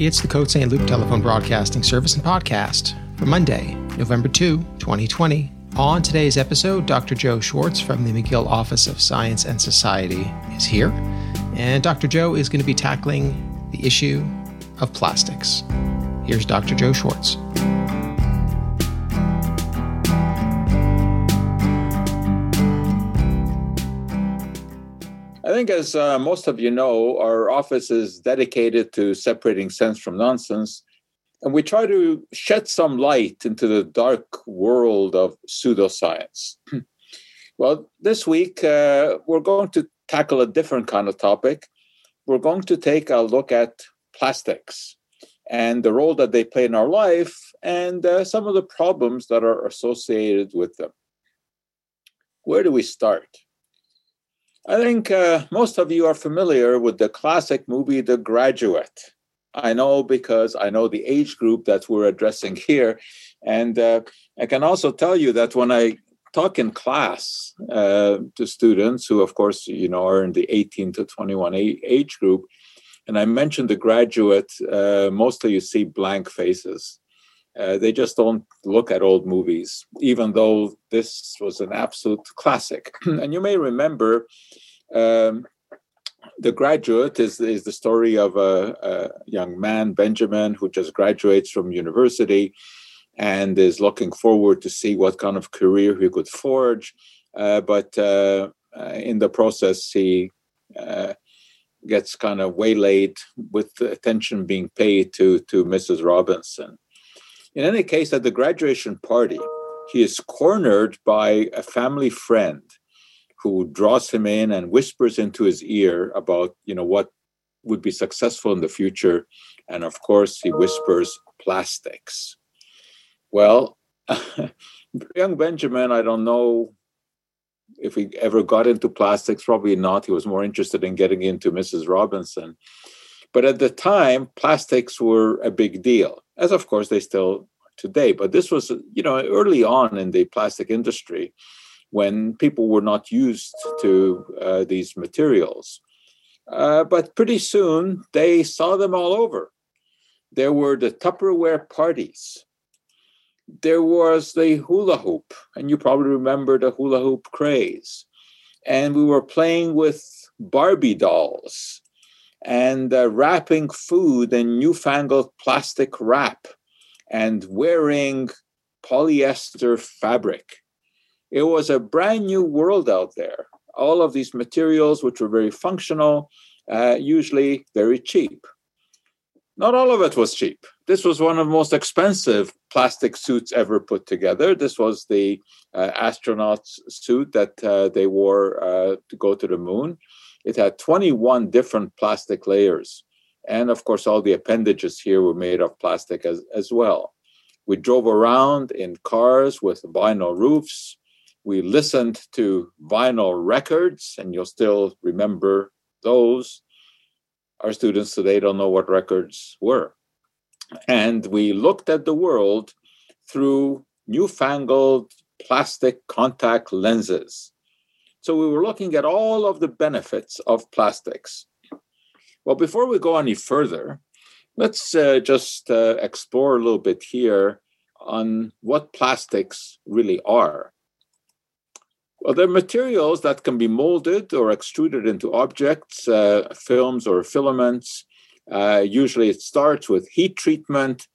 It's the Côte Saint-Luc Telephone Broadcasting Service and Podcast for Monday, November 2, 2020. On today's episode, Dr. Joe Schwarcz from the McGill Office of Science and Society is here, and Dr. Joe is going to be tackling the issue of plastics. Here's Dr. Joe Schwarcz. Think, as uh, most of you know, our office is dedicated to separating sense from nonsense. And we try to shed some light into the dark world of pseudoscience. well, this week, uh, we're going to tackle a different kind of topic. We're going to take a look at plastics and the role that they play in our life and uh, some of the problems that are associated with them. Where do we start? I think uh, most of you are familiar with the classic movie The Graduate. I know because I know the age group that we're addressing here. And uh, I can also tell you that when I talk in class uh, to students who, of course, you know, are in the 18 to 21 age group, and I mention the graduate, uh, mostly you see blank faces. Uh, they just don't look at old movies, even though this was an absolute classic. and you may remember um, the graduate is, is the story of a, a, young man, Benjamin, who just graduates from university and is looking forward to see what kind of career he could forge. Uh, but uh, uh in the process, he uh, gets kind of waylaid with attention being paid to, to Mrs. Robinson. In any case, at the graduation party, he is cornered by a family friend who draws him in and whispers into his ear about you know what would be successful in the future. And of course he whispers plastics. Well young benjamin i don't know if he ever got into plastics. Probably not. He was more interested in getting into mrs robinson. But at the time plastics were a big deal as of course they still today but this was you know early on in the plastic industry when people were not used to uh, these materials. Uh, but pretty soon they saw them all over. There were the Tupperware parties. There was the hula hoop, and you probably remember the hula hoop craze. And we were playing with Barbie dolls and uh, wrapping food in newfangled plastic wrap and wearing polyester fabric it was a brand new world out there. All of these materials, which were very functional, uh, usually very cheap. Not all of it was cheap. This was one of the most expensive plastic suits ever put together. This was the uh, astronaut's suit that uh, they wore uh, to go to the moon. It had 21 different plastic layers. And of course, all the appendages here were made of plastic as, as well. We drove around in cars with vinyl roofs we listened to vinyl records, and you'll still remember those. Our students today don't know what records were. And we looked at the world through newfangled plastic contact lenses. So we were looking at all of the benefits of plastics. Well, before we go any further, let's uh, just uh, explore a little bit here on what plastics really are. Well, they're materials that can be molded or extruded into objects, uh, films or filaments. Uh, usually it starts with heat treatment.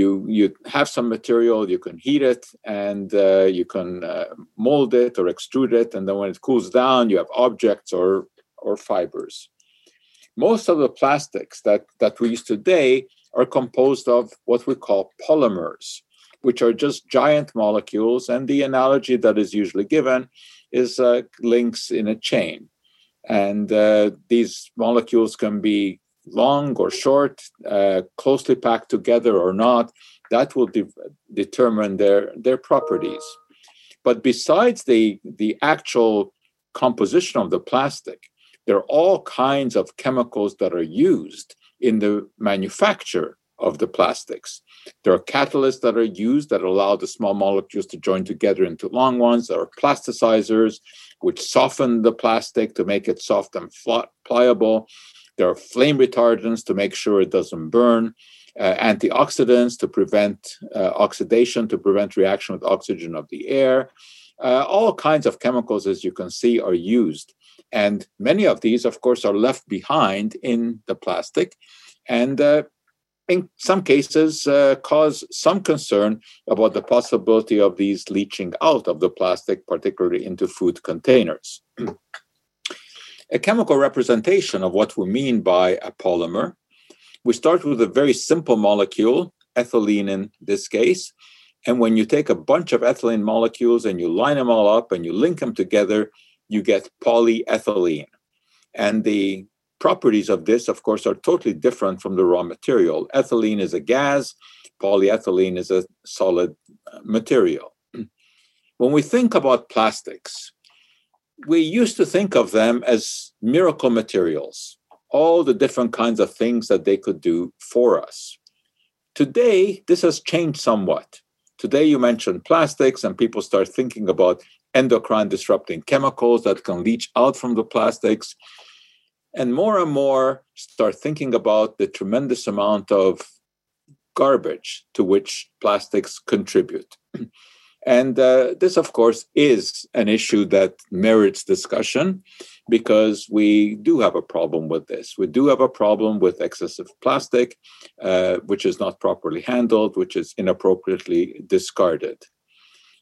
You, you have some material, you can heat it, and uh, you can uh, mold it or extrude it. And then when it cools down, you have objects or, or fibers. Most of the plastics that, that we use today are composed of what we call polymers which are just giant molecules. And the analogy that is usually given is uh, links in a chain. And uh, these molecules can be long or short, uh, closely packed together or not. That will de- determine their, their properties. But besides the, the actual composition of the plastic, there are all kinds of chemicals that are used in the manufacture of the plastics. There are catalysts that are used that allow the small molecules to join together into long ones. There are plasticizers, which soften the plastic to make it soft and pliable. There are flame retardants to make sure it doesn't burn. Uh, antioxidants to prevent uh, oxidation, to prevent reaction with oxygen of the air. Uh, all kinds of chemicals, as you can see, are used. And many of these, of course, are left behind in the plastic. And uh, in some cases uh, cause some concern about the possibility of these leaching out of the plastic, particularly into food containers. a chemical representation of what we mean by a polymer. We start with a very simple molecule, ethylene in this case. And when you take a bunch of ethylene molecules and you line them all up and you link them together, you get polyethylene. And the properties of this, of course, are totally different from the raw material. Ethylene is a gas, polyethylene is a solid uh, material. When we think about plastics, we used to think of them as miracle materials, all the different kinds of things that they could do for us. Today, this has changed somewhat. Today, you mentioned plastics, and people start thinking about endocrine disrupting chemicals that can leach out from the plastics and more and more start thinking about the tremendous amount of garbage to which plastics contribute. and uh, this, of course, is an issue that merits discussion because we do have a problem with this. We do have a problem with excessive plastic, uh, which is not properly handled, which is inappropriately discarded.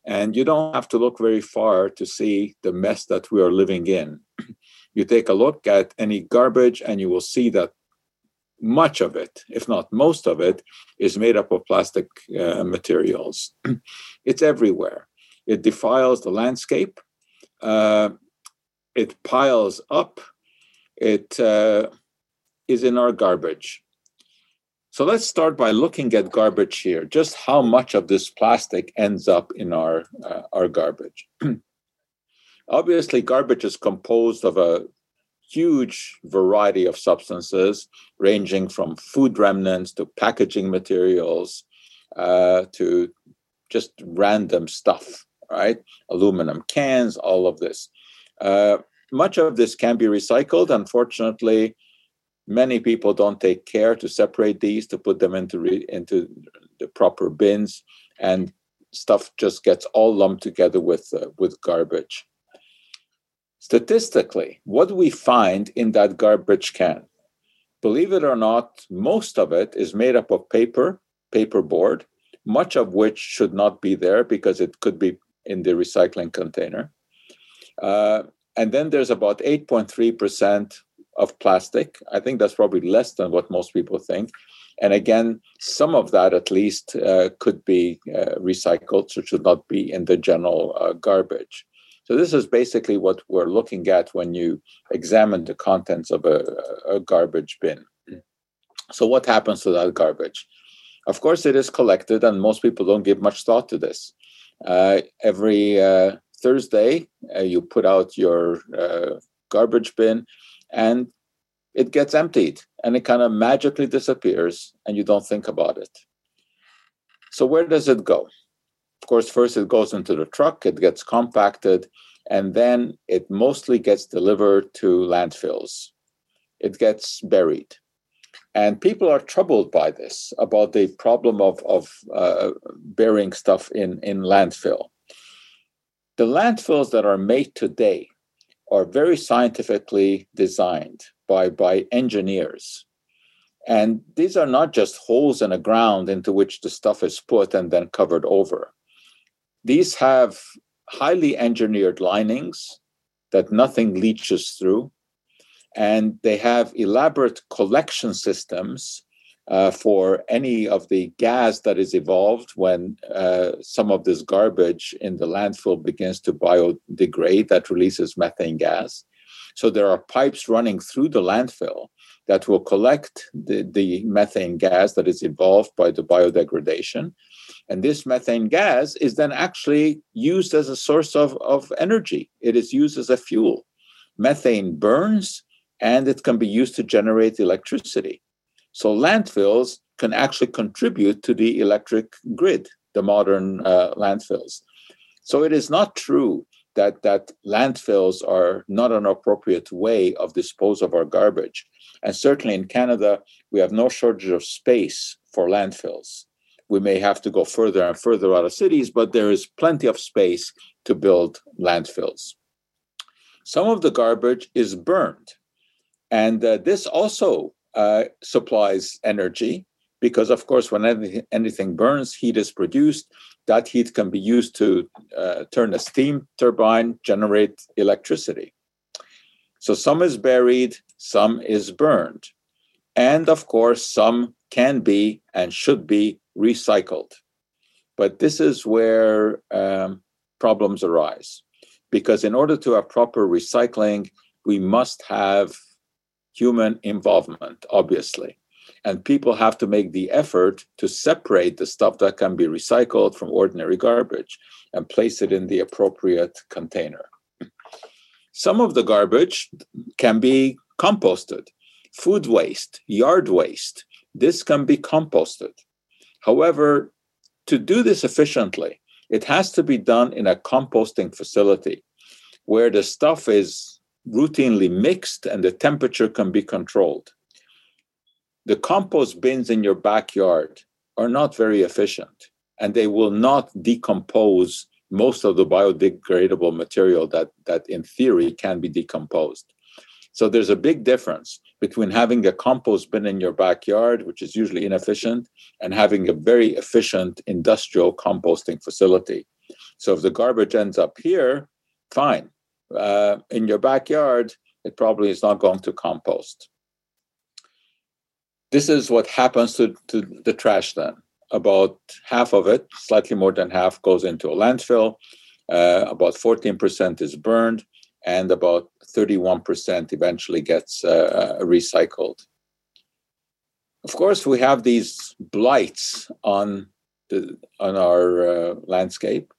And you don't have to look very far to see the mess that we are living in. You take a look at any garbage and you will see that much of it, if not most of it, is made up of plastic uh, materials. it's everywhere. It defiles the landscape. Uh, it piles up. It uh, is in our garbage. So let's start by looking at garbage here. Just how much of this plastic ends up in our uh, our garbage? Obviously, garbage is composed of a huge variety of substances, ranging from food remnants to packaging materials uh, to just random stuff, right? Aluminum cans, all of this. Uh, much of this can be recycled. Unfortunately, many people don't take care to separate these to put them into re- into the proper bins, and stuff just gets all lumped together with uh, with garbage. Statistically, what we find in that garbage can, believe it or not, most of it is made up of paper, paperboard, much of which should not be there because it could be in the recycling container. Uh, and then there's about 8.3% of plastic. I think that's probably less than what most people think. And again, some of that at least uh, could be uh, recycled, so should not be in the general uh, garbage. So this is basically what we're looking at when you examine the contents of a, a garbage bin. So what happens to that garbage? Of course, it is collected, and most people don't give much thought to this. Uh, every uh, Thursday, uh, you put out your uh, garbage bin, and it gets emptied, and it kind of magically disappears, and you don't think about it. So where does it go? Of course, first it goes into the truck, it gets compacted, and then it mostly gets delivered to landfills. It gets buried. And people are troubled by this about the problem of, of uh, burying stuff in, in landfill. The landfills that are made today are very scientifically designed by, by engineers. And these are not just holes in the ground into which the stuff is put and then covered over. These have highly engineered linings that nothing leaches through, and they have elaborate collection systems uh, for any of the gas that is evolved when uh, some of this garbage in the landfill begins to biodegrade that releases methane gas. So there are pipes running through the landfill that will collect the, the methane gas that is evolved by the biodegradation and this methane gas is then actually used as a source of, of energy. It is used as a fuel. Methane burns and it can be used to generate electricity. So landfills can actually contribute to the electric grid, the modern uh, landfills. So it is not true that, that landfills are not an appropriate way of dispose of our garbage. And certainly in Canada, we have no shortage of space for landfills. We may have to go further and further out of cities, but there is plenty of space to build landfills. Some of the garbage is burned. And uh, this also uh, supplies energy because, of course, when anything, burns, heat is produced. That heat can be used to uh, turn a steam turbine, generate electricity. So some is buried, some is burned. And of course, some can be and should be recycled. But this is where um, problems arise. Because in order to have proper recycling, we must have human involvement, obviously. And people have to make the effort to separate the stuff that can be recycled from ordinary garbage and place it in the appropriate container. Some of the garbage can be composted. Food waste, yard waste, this can be composted. However, to do this efficiently, it has to be done in a composting facility where the stuff is routinely mixed and the temperature can be controlled. The compost bins in your backyard are not very efficient and they will not decompose most of the biodegradable material that, that in theory can be decomposed. So there's a big difference between having a compost bin in your backyard, which is usually inefficient, and having a very efficient industrial composting facility. So if the garbage ends up here, fine uh, in your backyard, it probably is not going to compost. This is what happens to, to the trash then. About half of it, slightly more than half, goes into a landfill. Uh, about 14% is burned, and about 31% eventually gets uh, uh, recycled. Of course, we have these blights on the, on our uh, landscape,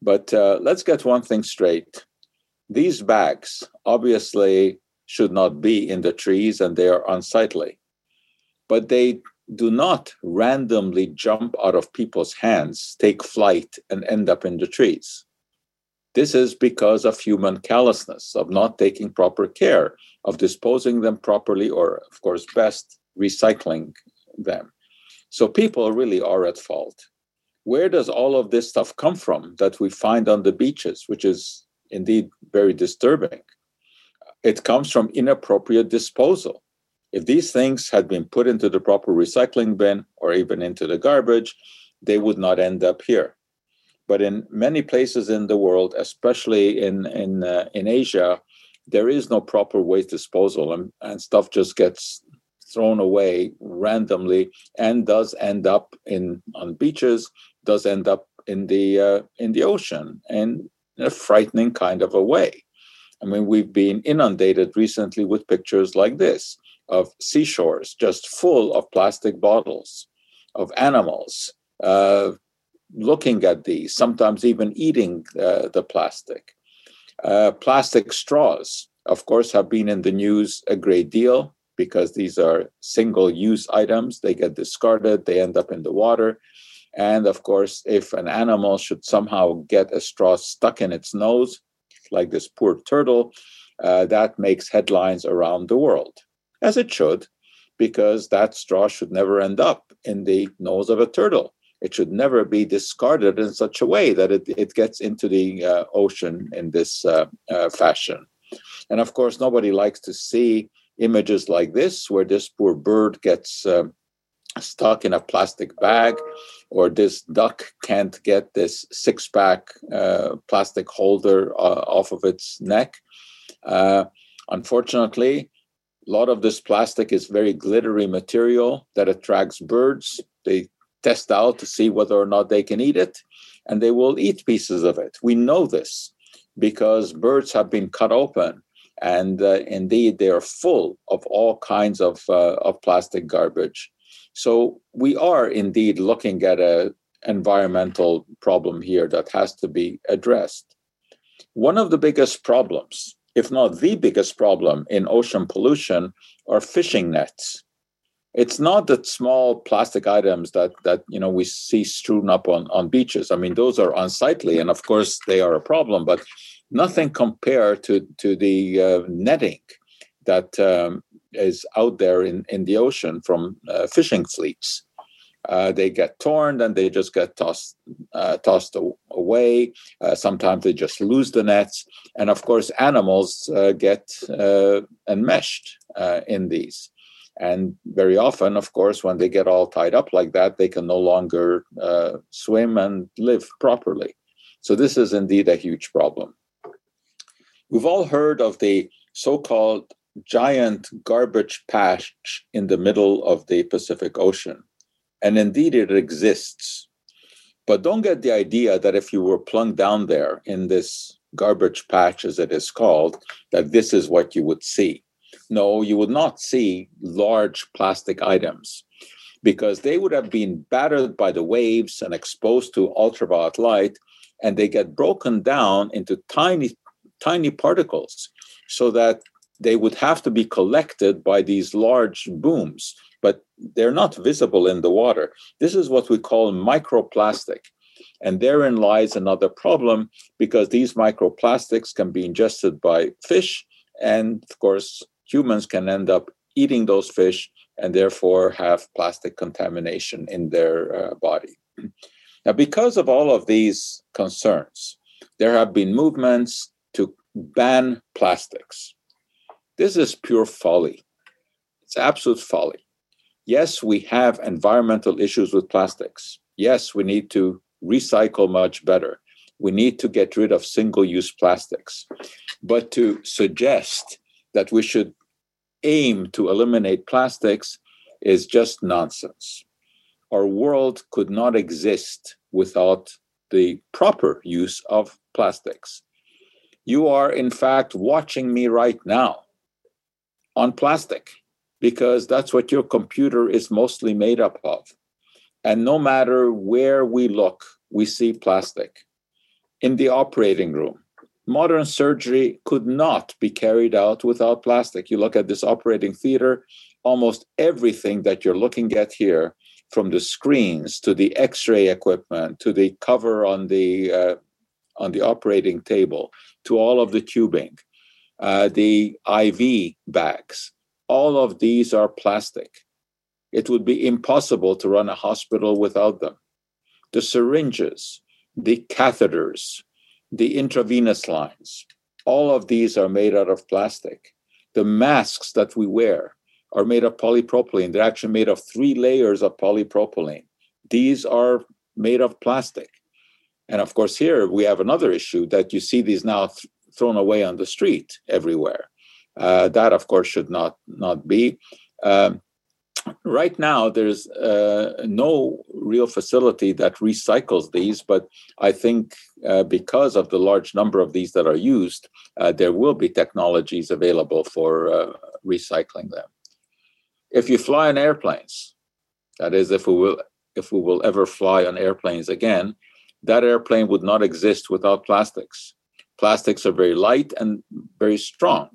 but uh, let's get one thing straight these bags obviously should not be in the trees and they are unsightly, but they do not randomly jump out of people's hands, take flight, and end up in the trees. This is because of human callousness, of not taking proper care, of disposing them properly, or, of course, best recycling them. So people really are at fault. Where does all of this stuff come from that we find on the beaches, which is indeed very disturbing. It comes from inappropriate disposal. If these things had been put into the proper recycling bin or even into the garbage, they would not end up here. But in many places in the world, especially in in uh, in Asia, there is no proper waste disposal, and, and stuff just gets thrown away randomly and does end up in on beaches, does end up in the uh, in the ocean, in a frightening kind of a way. I mean, we've been inundated recently with pictures like this of seashores just full of plastic bottles, of animals uh, looking at these, sometimes even eating uh, the plastic. Uh, plastic straws, of course, have been in the news a great deal because these are single use items. They get discarded, they end up in the water. And of course, if an animal should somehow get a straw stuck in its nose, like this poor turtle, uh, that makes headlines around the world, as it should, because that straw should never end up in the nose of a turtle. It should never be discarded in such a way that it, it gets into the uh, ocean in this uh, uh fashion. And of course, nobody likes to see images like this, where this poor bird gets um, stuck in a plastic bag, or this duck can't get this six pack uh, plastic holder uh, off of its neck. Uh, unfortunately, a lot of this plastic is very glittery material that attracts birds. They test out to see whether or not they can eat it, and they will eat pieces of it. We know this because birds have been cut open and uh, indeed they are full of all kinds of, uh, of plastic garbage so we are indeed looking at an environmental problem here that has to be addressed. One of the biggest problems, if not the biggest problem in ocean pollution, are fishing nets. It's not the small plastic items that that you know we see strewn up on on beaches. I mean, those are unsightly, and of course they are a problem. But nothing compared to to the uh, netting that um, is out there in in the ocean from uh, fishing fleets. Uh, they get torn, and they just get tossed uh, tossed away. Uh, sometimes they just lose the nets, and of course, animals uh, get enmeshed in these. And very often, of course, when they get all tied up like that, they can no longer uh, swim and live properly. So this is indeed a huge problem. We've all heard of the so-called giant garbage patch in the middle of the Pacific Ocean. And indeed, it exists. But don't get the idea that if you were plunked down there in this garbage patch, as it is called, that this is what you would see. No, you would not see large plastic items because they would have been battered by the waves and exposed to ultraviolet light, and they get broken down into tiny, tiny particles so that they would have to be collected by these large booms but they're not visible in the water. This is what we call microplastic. And therein lies another problem because these microplastics can be ingested by fish. And of course, humans can end up eating those fish and therefore have plastic contamination in their uh, body. Now, because of all of these concerns, there have been movements to ban plastics. This is pure folly. It's absolute folly. Yes, we have environmental issues with plastics. Yes, we need to recycle much better. We need to get rid of single use plastics. But to suggest that we should aim to eliminate plastics is just nonsense. Our world could not exist without the proper use of plastics. You are, in fact, watching me right now on plastic because that's what your computer is mostly made up of. And no matter where we look, we see plastic. In the operating room, modern surgery could not be carried out without plastic. You look at this operating theater, almost everything that you're looking at here, from the screens to the X-ray equipment to the cover on the uh, on the operating table to all of the tubing, uh, the IV bags, all of these are plastic. It would be impossible to run a hospital without them. The syringes, the catheters, the intravenous lines, all of these are made out of plastic. The masks that we wear are made of polypropylene. They're actually made of three layers of polypropylene. These are made of plastic. And of course, here we have another issue that you see these now th- thrown away on the street everywhere. Uh, that, of course, should not not be. Um, right now, there's uh, no real facility that recycles these, but I think uh, because of the large number of these that are used, uh, there will be technologies available for uh, recycling them. If you fly on airplanes, that is, if we will if we will ever fly on airplanes again, that airplane would not exist without plastics. Plastics are very light and very strong.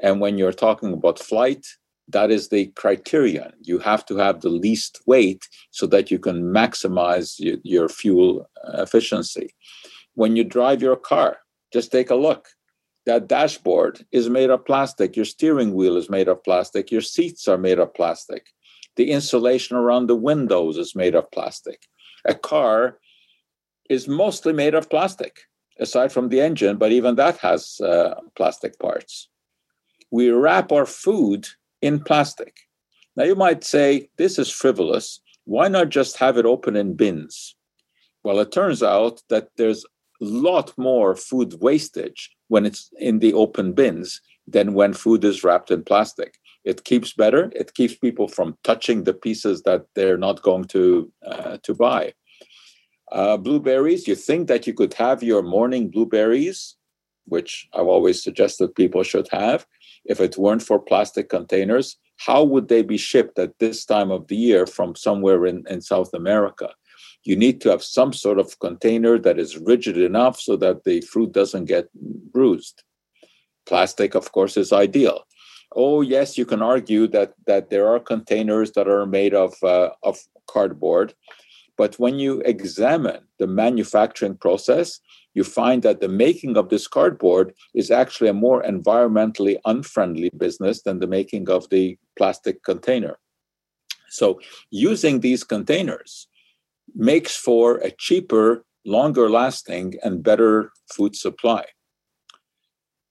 And when you're talking about flight, that is the criterion. You have to have the least weight so that you can maximize your, your fuel uh, efficiency. When you drive your car, just take a look. That dashboard is made of plastic. Your steering wheel is made of plastic. Your seats are made of plastic. The insulation around the windows is made of plastic. A car is mostly made of plastic, aside from the engine, but even that has uh, plastic parts we wrap our food in plastic. Now, you might say, this is frivolous. Why not just have it open in bins? Well, it turns out that there's a lot more food wastage when it's in the open bins than when food is wrapped in plastic. It keeps better. It keeps people from touching the pieces that they're not going to uh, to buy. Uh, blueberries. You think that you could have your morning blueberries, which I've always suggested people should have, if it weren't for plastic containers, how would they be shipped at this time of the year from somewhere in, in South America? You need to have some sort of container that is rigid enough so that the fruit doesn't get bruised. Plastic, of course, is ideal. oh yes, you can argue that that there are containers that are made of uh, of cardboard, but when you examine the manufacturing process, you find that the making of this cardboard is actually a more environmentally unfriendly business than the making of the plastic container. So, using these containers makes for a cheaper, longer lasting, and better food supply.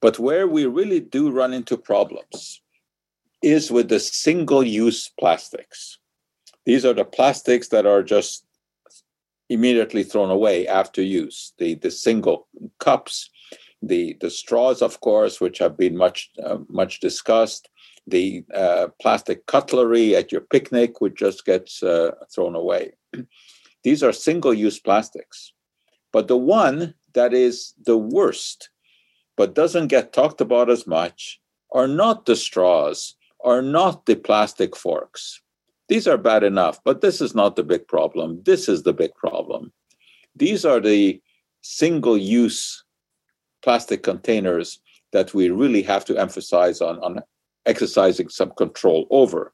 But where we really do run into problems is with the single use plastics. These are the plastics that are just immediately thrown away after use. The, the single cups, the, the straws, of course, which have been much, uh, much discussed, the uh, plastic cutlery at your picnic, which just gets uh, thrown away. These are single use plastics. But the one that is the worst, but doesn't get talked about as much, are not the straws, are not the plastic forks. These are bad enough, but this is not the big problem. This is the big problem. These are the single use plastic containers that we really have to emphasize on, on exercising some control over,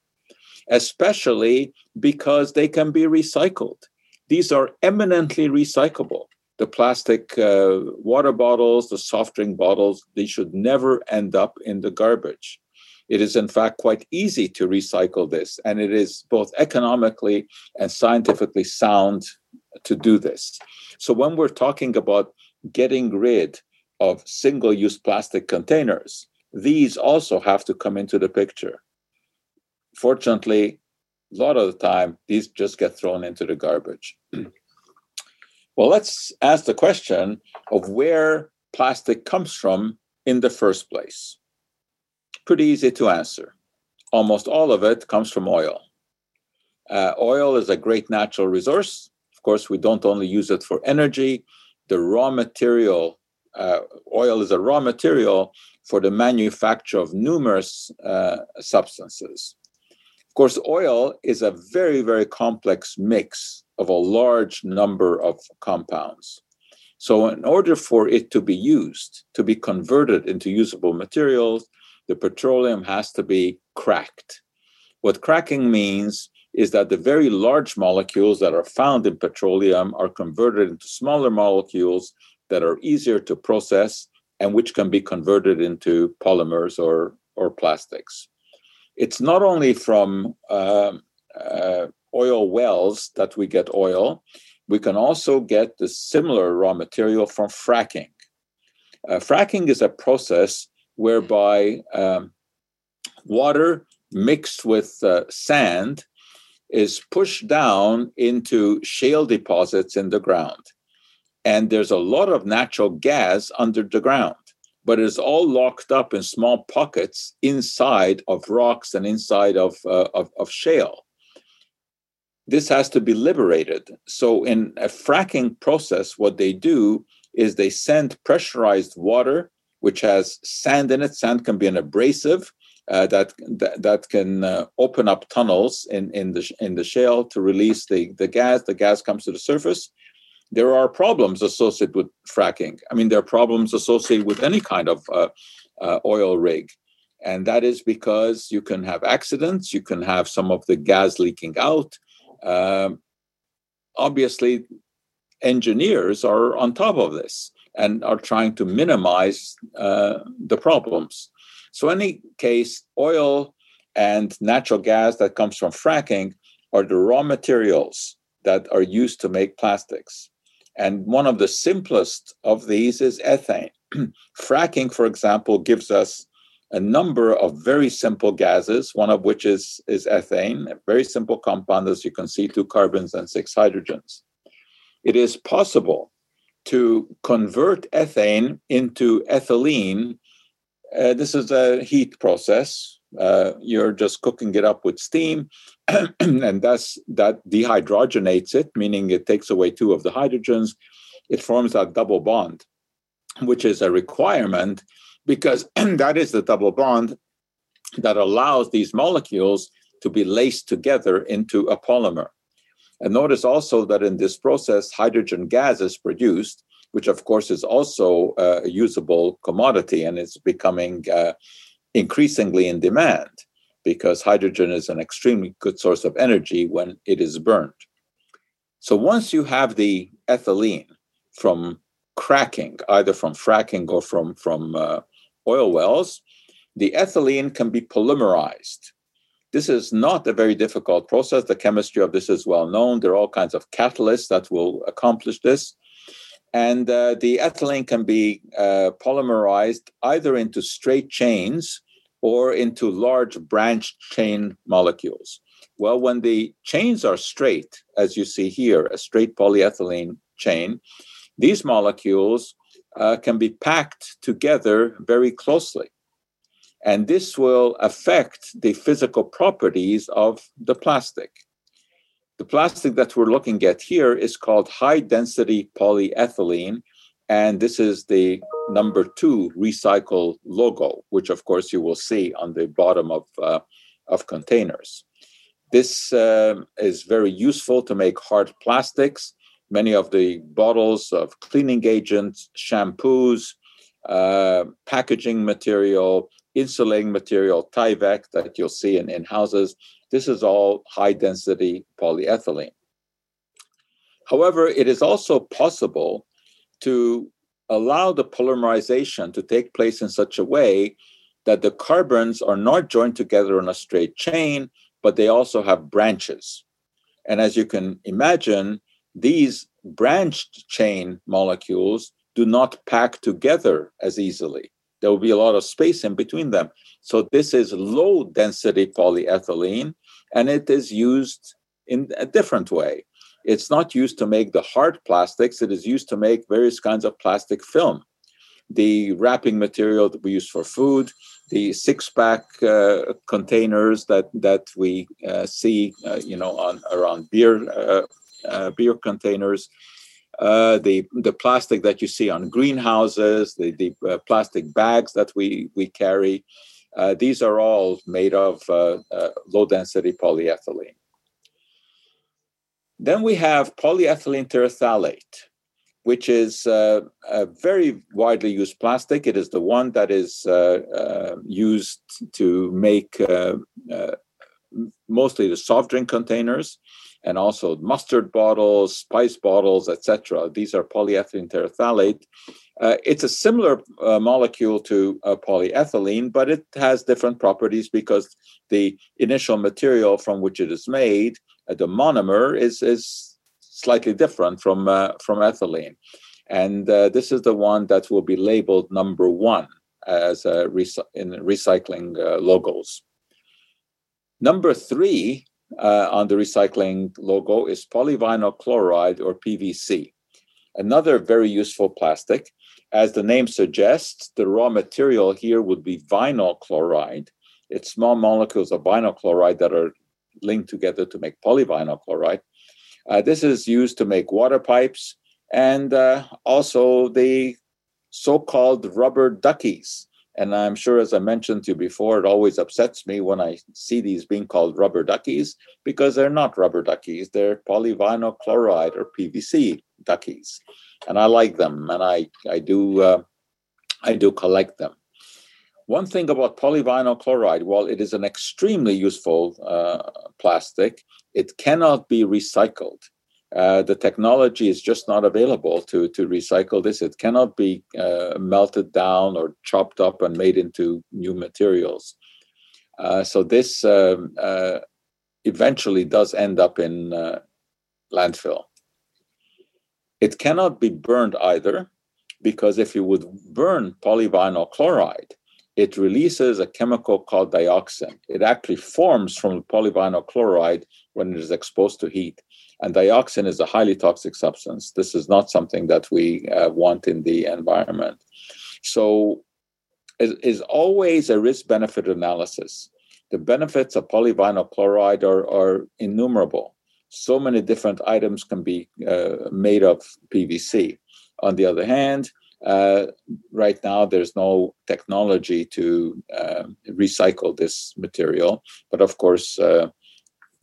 especially because they can be recycled. These are eminently recyclable. The plastic uh, water bottles, the soft drink bottles, they should never end up in the garbage. It is, in fact, quite easy to recycle this, and it is both economically and scientifically sound to do this. So, when we're talking about getting rid of single use plastic containers, these also have to come into the picture. Fortunately, a lot of the time, these just get thrown into the garbage. well, let's ask the question of where plastic comes from in the first place pretty easy to answer. Almost all of it comes from oil. Uh, oil is a great natural resource. Of course, we don't only use it for energy, the raw material, uh, oil is a raw material for the manufacture of numerous uh, substances. Of course, oil is a very, very complex mix of a large number of compounds. So, in order for it to be used, to be converted into usable materials, the petroleum has to be cracked. What cracking means is that the very large molecules that are found in petroleum are converted into smaller molecules that are easier to process and which can be converted into polymers or, or plastics. It's not only from uh, uh, oil wells that we get oil, we can also get the similar raw material from fracking. Uh, fracking is a process whereby um, water mixed with uh, sand is pushed down into shale deposits in the ground. And there's a lot of natural gas under the ground, but it's all locked up in small pockets inside of rocks and inside of, uh, of, of shale. This has to be liberated. So, in a fracking process, what they do is they send pressurized water which has sand in it. Sand can be an abrasive uh, that, that, that can uh, open up tunnels in in the in the shale to release the the gas. The gas comes to the surface. There are problems associated with fracking. I mean, there are problems associated with any kind of uh, uh oil rig, and that is because you can have accidents. You can have some of the gas leaking out. Um, obviously, engineers are on top of this and are trying to minimize uh, the problems. So, in any case, oil and natural gas that comes from fracking are the raw materials that are used to make plastics. And one of the simplest of these is ethane. fracking, for example, gives us a number of very simple gases, one of which is, is ethane, a very simple compound, as you can see, two carbons and six hydrogens. It is possible to convert ethane into ethylene. Uh, this is a heat process. Uh, you're just cooking it up with steam, and that's that dehydrogenates it, meaning it takes away two of the hydrogens. It forms that double bond, which is a requirement because that is the double bond that allows these molecules to be laced together into a polymer. And notice also that in this process, hydrogen gas is produced, which of course is also a usable commodity and it's becoming uh, increasingly in demand because hydrogen is an extremely good source of energy when it is burned. So once you have the ethylene from cracking, either from fracking or from, from uh, oil wells, the ethylene can be polymerized. This is not a very difficult process. The chemistry of this is well known. There are all kinds of catalysts that will accomplish this. And uh, the ethylene can be uh, polymerized either into straight chains or into large branched chain molecules. Well, when the chains are straight, as you see here, a straight polyethylene chain, these molecules uh, can be packed together very closely. And this will affect the physical properties of the plastic. The plastic that we're looking at here is called high density polyethylene. And this is the number two recycle logo, which of course you will see on the bottom of, uh, of containers. This uh, is very useful to make hard plastics. Many of the bottles of cleaning agents, shampoos, uh, packaging material, insulating material, Tyvek that you'll see in, in houses, this is all high density polyethylene. However, it is also possible to allow the polymerization to take place in such a way that the carbons are not joined together in a straight chain, but they also have branches. And as you can imagine, these branched chain molecules do not pack together as easily. There will be a lot of space in between them. So, this is low density polyethylene, and it is used in a different way. It's not used to make the hard plastics, it is used to make various kinds of plastic film. The wrapping material that we use for food, the six-pack uh, containers that that we uh, see, uh, you know, on around beer uh, uh, beer containers, uh, the the plastic that you see on greenhouses, the the plastic bags that we we carry, uh, these are all made of uh, uh, low density polyethylene. Then we have polyethylene terephthalate, which is uh, a very widely used plastic. It is the one that is uh, uh, used to make mostly the soft drink containers and also mustard bottles, spice bottles, etc. These are polyethylene terephthalate. Uh, it's a similar uh, molecule to uh, polyethylene, but it has different properties because the initial material from which it is made, uh, the monomer, is, is slightly different from, uh, from ethylene. And uh, this is the one that will be labeled number one as in recycling logos. Number three on the recycling logo is polyvinyl chloride or PVC. Another very useful plastic as the name suggests, the raw material here would be vinyl chloride. It's small molecules of vinyl chloride that are linked together to make polyvinyl chloride. Uh, this is used to make water pipes and uh, also the so called rubber duckies. And I'm sure, as I mentioned to you before, it always upsets me when I see these being called rubber duckies because they're not rubber duckies, they're polyvinyl chloride or PVC duckies and I like them, and I I do uh, I do collect them. One thing about polyvinyl chloride, while it is an extremely useful uh, plastic, it cannot be recycled. Uh, the technology is just not available to, to recycle this. It cannot be uh, melted down or chopped up and made into new materials. Uh, so this um, uh, eventually does end up in landfill. It cannot be burned either, because if you would burn polyvinyl chloride, it releases a chemical called dioxin. It actually forms from polyvinyl chloride when it is exposed to heat. And dioxin is a highly toxic substance. This is not something that we uh, want in the environment. So it is always a risk benefit analysis. The benefits of polyvinyl chloride are, are innumerable so many different items can be uh, made of PVC. On the other hand, uh, right now there's no technology to uh, recycle this material, but of course, uh,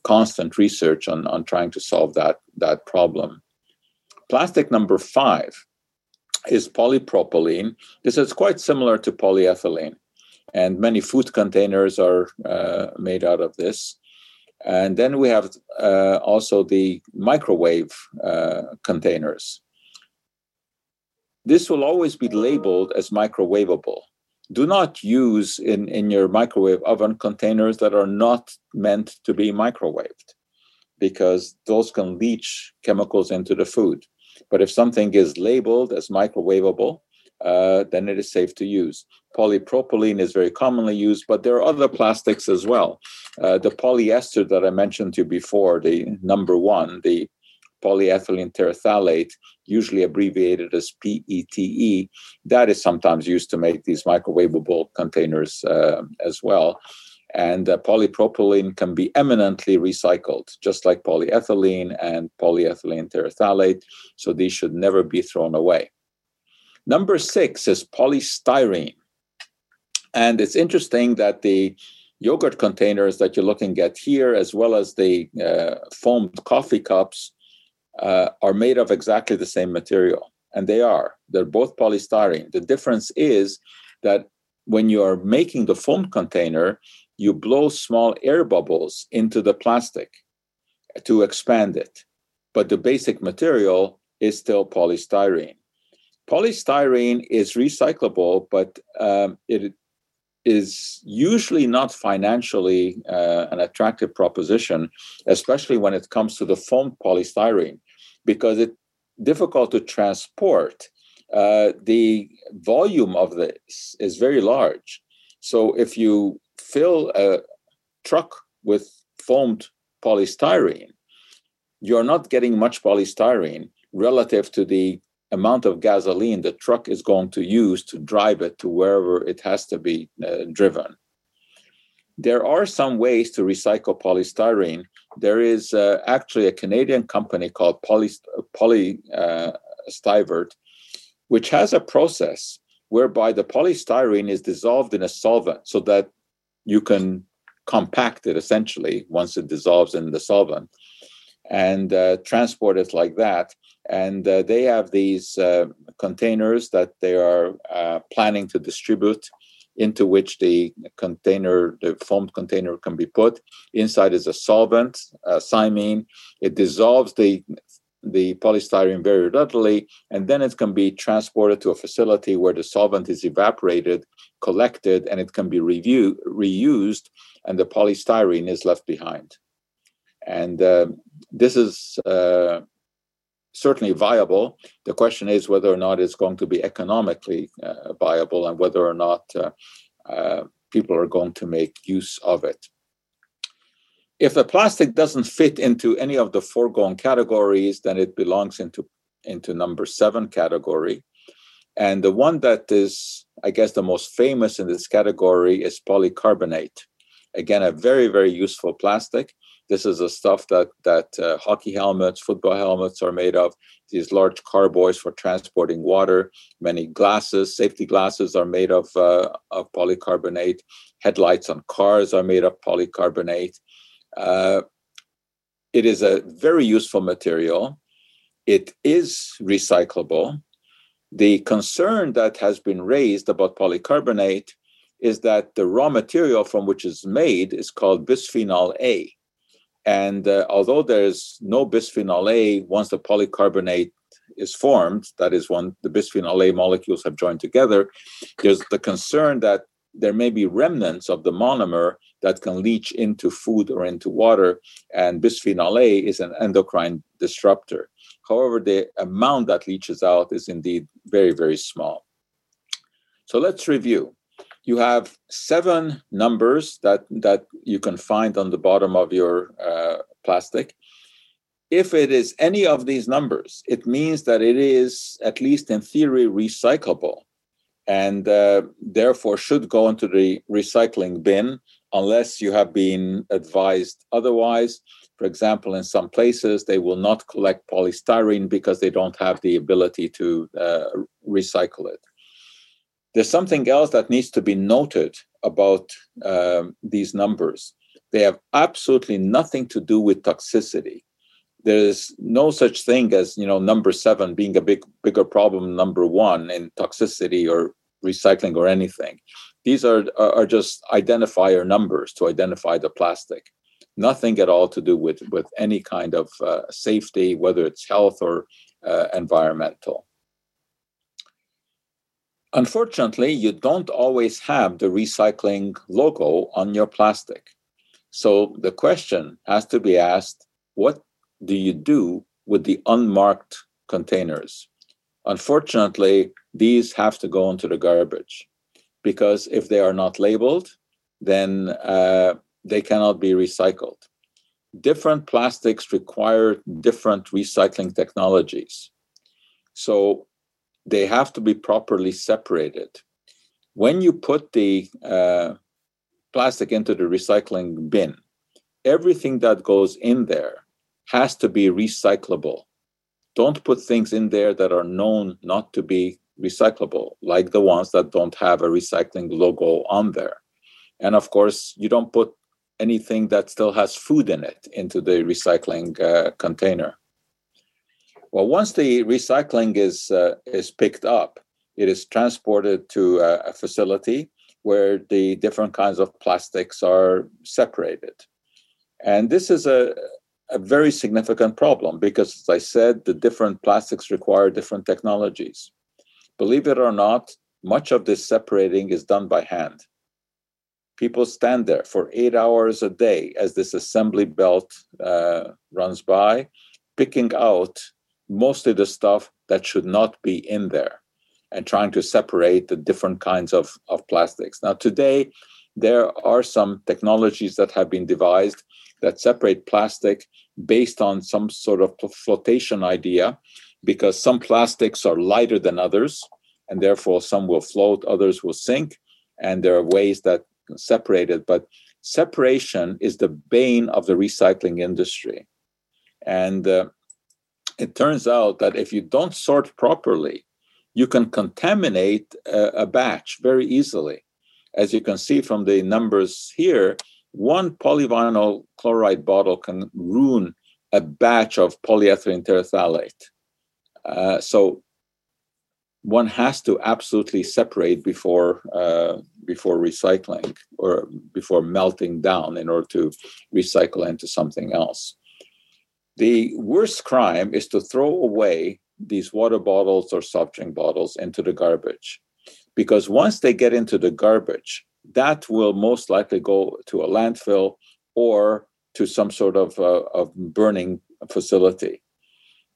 constant research on, on trying to solve that, that problem. Plastic number five is polypropylene. This is quite similar to polyethylene. and many food containers are uh, made out of this. And then we have uh, also the microwave uh, containers. This will always be labeled as microwavable. Do not use in, in your microwave oven containers that are not meant to be microwaved because those can leach chemicals into the food. But if something is labeled as microwavable, uh, then it is safe to use. Polypropylene is very commonly used, but there are other plastics as well. Uh, the polyester that I mentioned to you before, the number one, the polyethylene terephthalate, usually abbreviated as PETE, that is sometimes used to make these microwavable containers uh, as well. And uh, polypropylene can be eminently recycled, just like polyethylene and polyethylene terephthalate. So these should never be thrown away. Number six is polystyrene. And it's interesting that the yogurt containers that you're looking at here, as well as the uh, foamed coffee cups, uh, are made of exactly the same material. And they are. They're both polystyrene. The difference is that when you are making the foam container, you blow small air bubbles into the plastic to expand it. But the basic material is still polystyrene. Polystyrene is recyclable, but um, it is usually not financially uh, an attractive proposition, especially when it comes to the foam polystyrene, because it's difficult to transport. Uh, the volume of this is very large. So if you fill a truck with foamed polystyrene, you're not getting much polystyrene relative to the amount of gasoline the truck is going to use to drive it to wherever it has to be uh, driven. There are some ways to recycle polystyrene. There is uh, actually a Canadian company called Polystyvert, uh, which has a process whereby the polystyrene is dissolved in a solvent so that you can compact it essentially once it dissolves in the solvent and uh, transport it like that and uh, they have these uh, containers that they are uh, planning to distribute into which the container the foamed container can be put. Inside is a solvent cymene it dissolves the the polystyrene very readily and then it can be transported to a facility where the solvent is evaporated collected and it can be review, reused and the polystyrene is left behind. And uh, this is uh, certainly viable. The question is whether or not it's going to be economically uh, viable and whether or not uh, uh, people are going to make use of it. If the plastic doesn't fit into any of the foregoing categories, then it belongs into, into number seven category. And the one that is, I guess, the most famous in this category is polycarbonate. Again, a very, very useful plastic. This is the stuff that that uh, hockey helmets, football helmets are made of. These large carboys for transporting water. Many glasses, safety glasses, are made of uh, of polycarbonate. Headlights on cars are made of polycarbonate. Uh, it is a very useful material. It is recyclable. The concern that has been raised about polycarbonate is that the raw material from which it's made is called bisphenol A. And uh, although there's no bisphenol A, once the polycarbonate is formed, that is, when the bisphenol A molecules have joined together, there's the concern that there may be remnants of the monomer that can leach into food or into water, and bisphenol A is an endocrine disruptor. However, the amount that leaches out is indeed very, very small. So let's review you have seven numbers that that you can find on the bottom of your uh, plastic. If it is any of these numbers it means that it is at least in theory recyclable and uh, therefore should go into the recycling bin unless you have been advised otherwise. For example in some places they will not collect polystyrene because they don't have the ability to uh, recycle it there's something else that needs to be noted about um, these numbers. They have absolutely nothing to do with toxicity. There is no such thing as you know number seven being a big bigger problem number one in toxicity or recycling or anything. These are, are just identifier numbers to identify the plastic. Nothing at all to do with, with any kind of uh, safety, whether it's health or uh, environmental. Unfortunately, you don't always have the recycling logo on your plastic. So the question has to be asked what do you do with the unmarked containers? Unfortunately, these have to go into the garbage because if they are not labeled, then uh, they cannot be recycled. Different plastics require different recycling technologies. So they have to be properly separated. When you put the uh, plastic into the recycling bin, everything that goes in there has to be recyclable. Don't put things in there that are known not to be recyclable, like the ones that don't have a recycling logo on there. And of course, you don't put anything that still has food in it into the recycling uh, container. Well, once the recycling is uh, is picked up, it is transported to a, facility where the different kinds of plastics are separated. And this is a, a very significant problem because, as I said, the different plastics require different technologies. Believe it or not, much of this separating is done by hand. People stand there for eight hours a day as this assembly belt uh, runs by, picking out mostly the stuff that should not be in there and trying to separate the different kinds of, of plastics. Now, today, there are some technologies that have been devised that separate plastic based on some sort of flotation idea, because some plastics are lighter than others, and therefore some will float, others will sink, and there are ways that separate it. But separation is the bane of the recycling industry. And uh, it turns out that if you don't sort properly, you can contaminate a, a, batch very easily. As you can see from the numbers here, one polyvinyl chloride bottle can ruin a batch of polyethylene terephthalate. Uh, so one has to absolutely separate before uh, before recycling or before melting down in order to recycle into something else. The worst crime is to throw away these water bottles or soft drink bottles into the garbage. Because once they get into the garbage, that will most likely go to a landfill or to some sort of, uh, of burning facility.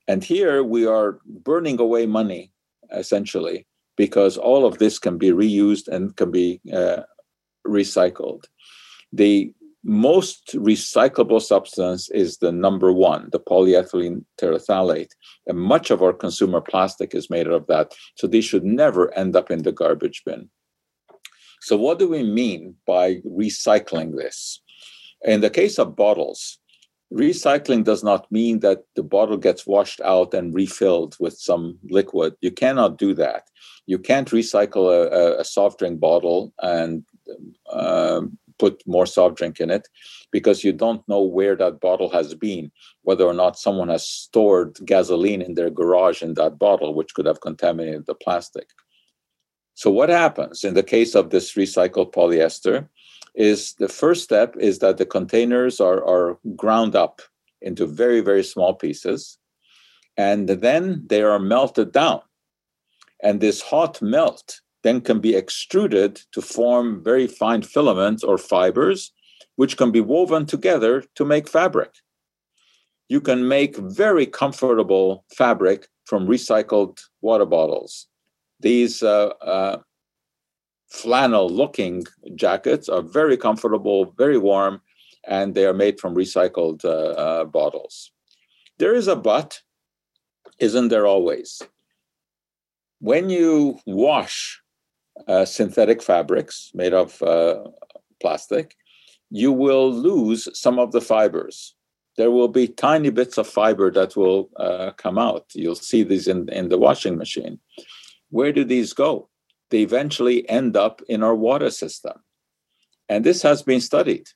And here we are burning away money, essentially, because all of this can be reused and can be uh, recycled. The most recyclable substance is the number one, the polyethylene terephthalate. And much of our consumer plastic is made out of that. So these should never end up in the garbage bin. So, what do we mean by recycling this? In the case of bottles, recycling does not mean that the bottle gets washed out and refilled with some liquid. You cannot do that. You can't recycle a, a soft drink bottle and um, put more soft drink in it because you don't know where that bottle has been, whether or not someone has stored gasoline in their garage in that bottle, which could have contaminated the plastic. So, what happens in the case of this recycled polyester is the first step is that the containers are, are ground up into very, very small pieces, and then they are melted down. And this hot melt then can be extruded to form very fine filaments or fibers, which can be woven together to make fabric. You can make very comfortable fabric from recycled water bottles. These uh, uh, flannel looking jackets are very comfortable, very warm, and they are made from recycled uh, uh bottles. There is a but, isn't there always? When you wash uh, synthetic fabrics made of uh, plastic, you will lose some of the fibers. There will be tiny bits of fiber that will uh, come out. You'll see these in, in the washing machine. Where do these go? They eventually end up in our water system. And this has been studied.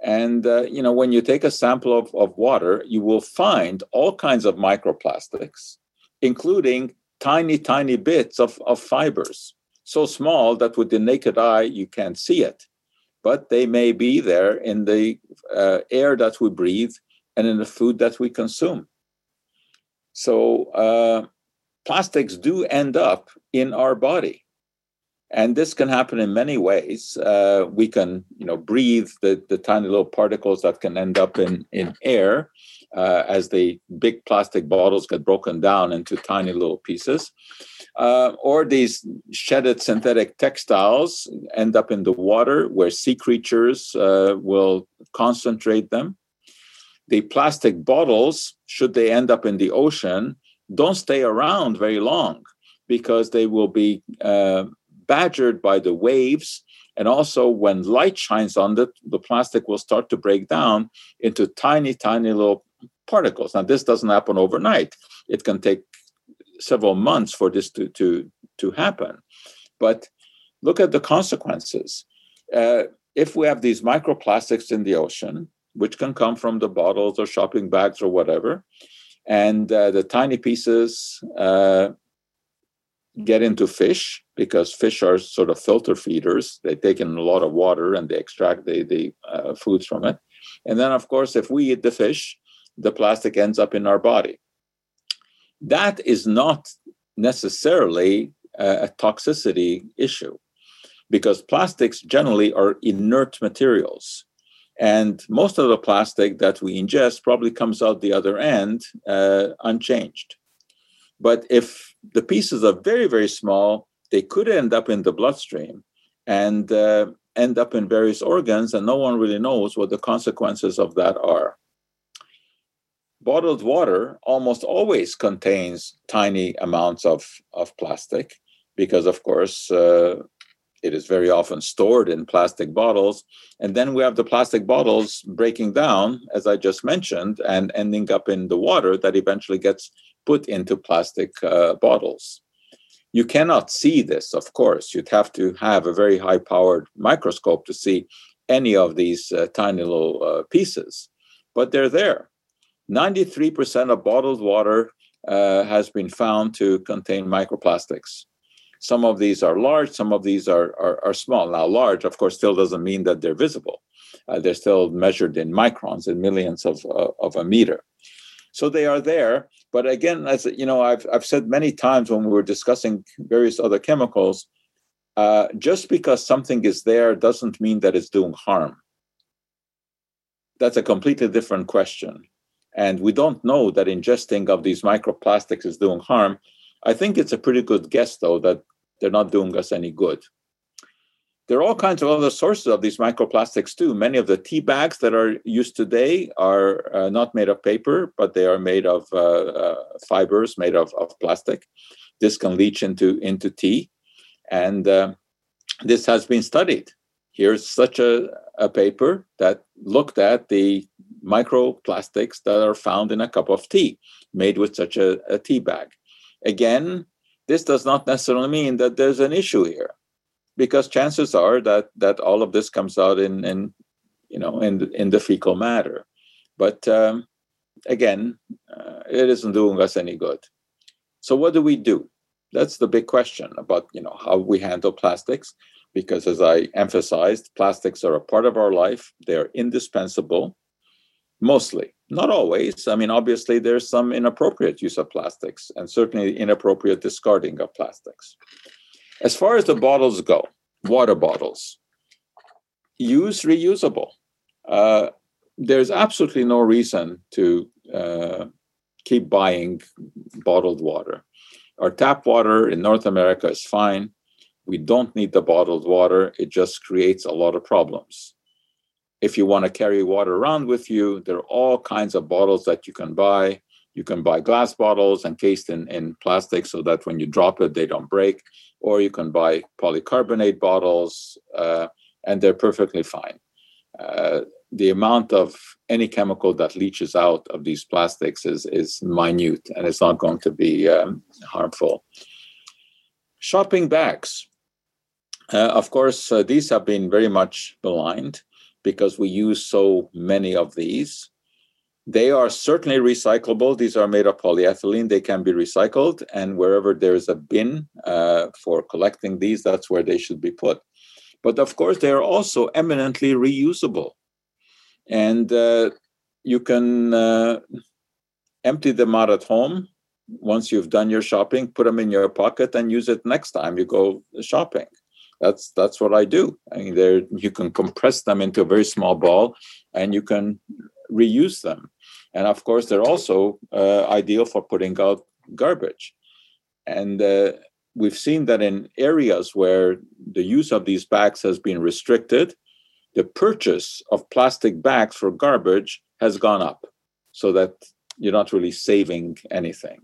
And uh, you know, when you take a sample of, of water, you will find all kinds of microplastics, including tiny, tiny bits of, of fibers. So small that with the naked eye you can't see it. But they may be there in the uh, air that we breathe and in the food that we consume. So uh, plastics do end up in our body. And this can happen in many ways. Uh, we can, you know, breathe the, the tiny little particles that can end up in, in air uh, as the big plastic bottles get broken down into tiny little pieces. Uh, or these shedded synthetic textiles end up in the water where sea creatures uh, will concentrate them. The plastic bottles, should they end up in the ocean, don't stay around very long because they will be uh, badgered by the waves. And also, when light shines on it, the plastic will start to break down into tiny, tiny little particles. Now, this doesn't happen overnight. It can take several months for this to, to, to happen. But look at the consequences. Uh, if we have these microplastics in the ocean, which can come from the bottles or shopping bags or whatever, and uh, the tiny pieces uh, get into fish because fish are sort of filter feeders. They take in a lot of water and they extract the, the uh, foods from it. And then, of course, if we eat the fish, the plastic ends up in our body. That is not necessarily a toxicity issue because plastics generally are inert materials. And most of the plastic that we ingest probably comes out the other end uh, unchanged. But if the pieces are very, very small, they could end up in the bloodstream and uh, end up in various organs, and no one really knows what the consequences of that are. Bottled water almost always contains tiny amounts of, of plastic because, of course, uh, it is very often stored in plastic bottles. And then we have the plastic bottles breaking down, as I just mentioned, and ending up in the water that eventually gets put into plastic uh, bottles. You cannot see this, of course. You'd have to have a very high powered microscope to see any of these uh, tiny little uh, pieces, but they're there. 93% of bottled water uh, has been found to contain microplastics. Some of these are large, some of these are, are, are small. Now, large, of course, still doesn't mean that they're visible. Uh, they're still measured in microns, in millions of, uh, of a meter. So they are there. But again, as you know, I've, I've said many times when we were discussing various other chemicals, uh, just because something is there doesn't mean that it's doing harm. That's a completely different question and we don't know that ingesting of these microplastics is doing harm, I think it's a pretty good guess, though, that they're not doing us any good. There are all kinds of other sources of these microplastics too. Many of the tea bags that are used today are uh, not made of paper, but they are made of uh, uh, fibers made of, of plastic. This can leach into, into tea. And uh, this has been studied. Here's such a, a paper that looked at the microplastics that are found in a cup of tea made with such a, a tea bag. Again, this does not necessarily mean that there's an issue here, because chances are that that all of this comes out in, in you know in in the fecal matter. But um, again, uh, it isn't doing us any good. So what do we do? That's the big question about you know how we handle plastics because as I emphasized, plastics are a part of our life. They are indispensable mostly. Not always. I mean obviously there's some inappropriate use of plastics and certainly inappropriate discarding of plastics. As far as the bottles go water bottles use reusable. Uh, there's absolutely no reason to uh, keep buying bottled water. Our tap water in north america is fine. We don't need the bottled water. It just creates a lot of problems if you want to carry water around with you, there are all kinds of bottles that you can buy. You can buy glass bottles encased in, in plastic so that when you drop it, they don't break. Or you can buy polycarbonate bottles, uh, and they're perfectly fine. Uh, the amount of any chemical that leaches out of these plastics is, is minute and it's not going to be um, harmful. Shopping bags. Uh, of course, uh, these have been very much maligned because we use so many of these. They are certainly recyclable. These are made of polyethylene. They can be recycled, and wherever there's a bin uh, for collecting these, that's where they should be put. But of course, they are also eminently reusable, and uh, you can uh, empty them out at home once you've done your shopping. Put them in your pocket and use it next time you go shopping. That's that's what I do. I mean, there you can compress them into a very small ball, and you can reuse them. And of course, they're also uh, ideal for putting out garbage. And uh, we've seen that in areas where the use of these bags has been restricted, the purchase of plastic bags for garbage has gone up so that you're not really saving anything.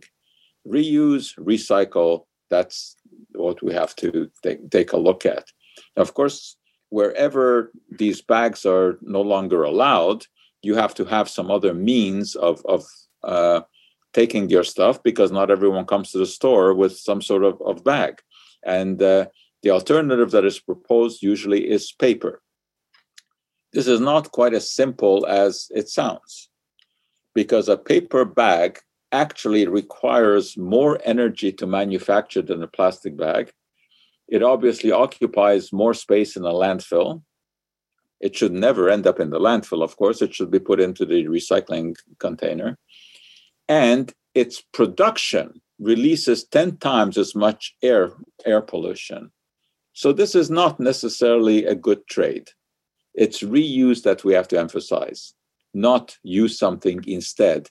Reuse, recycle, that's what we have to take, take a look at. Of course, wherever these bags are no longer allowed, you have to have some other means of of uh, taking your stuff because not everyone comes to the store with some sort of, of bag. And uh, the alternative that is proposed usually is paper. This is not quite as simple as it sounds because a paper bag actually requires more energy to manufacture than a plastic bag. It obviously occupies more space in a landfill it should never end up in the landfill, of course. It should be put into the recycling container. And its production releases 10 times as much air, air pollution. So this is not necessarily a good trade. It's reuse that we have to emphasize, not use something instead,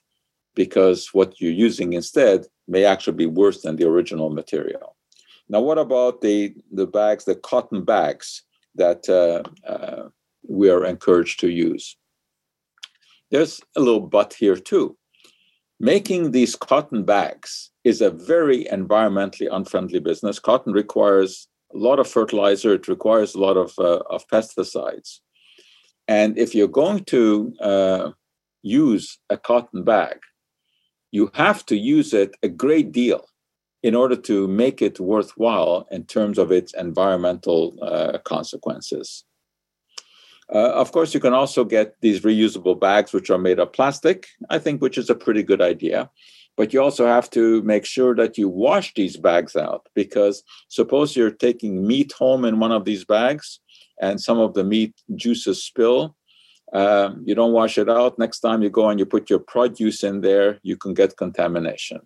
because what you're using instead may actually be worse than the original material. Now, what about the, the bags, the cotton bags that uh, uh, we are encouraged to use. There's a little but here too. Making these cotton bags is a very environmentally unfriendly business. Cotton requires a lot of fertilizer, it requires a lot of, uh, of pesticides. And if you're going to uh, use a cotton bag, you have to use it a great deal in order to make it worthwhile in terms of its environmental uh, consequences. Uh, of course, you can also get these reusable bags, which are made of plastic, I think, which is a pretty good idea. But you also have to make sure that you wash these bags out because suppose you're taking meat home in one of these bags and some of the meat juices spill. Uh, you don't wash it out. Next time you go and you put your produce in there, you can get contamination.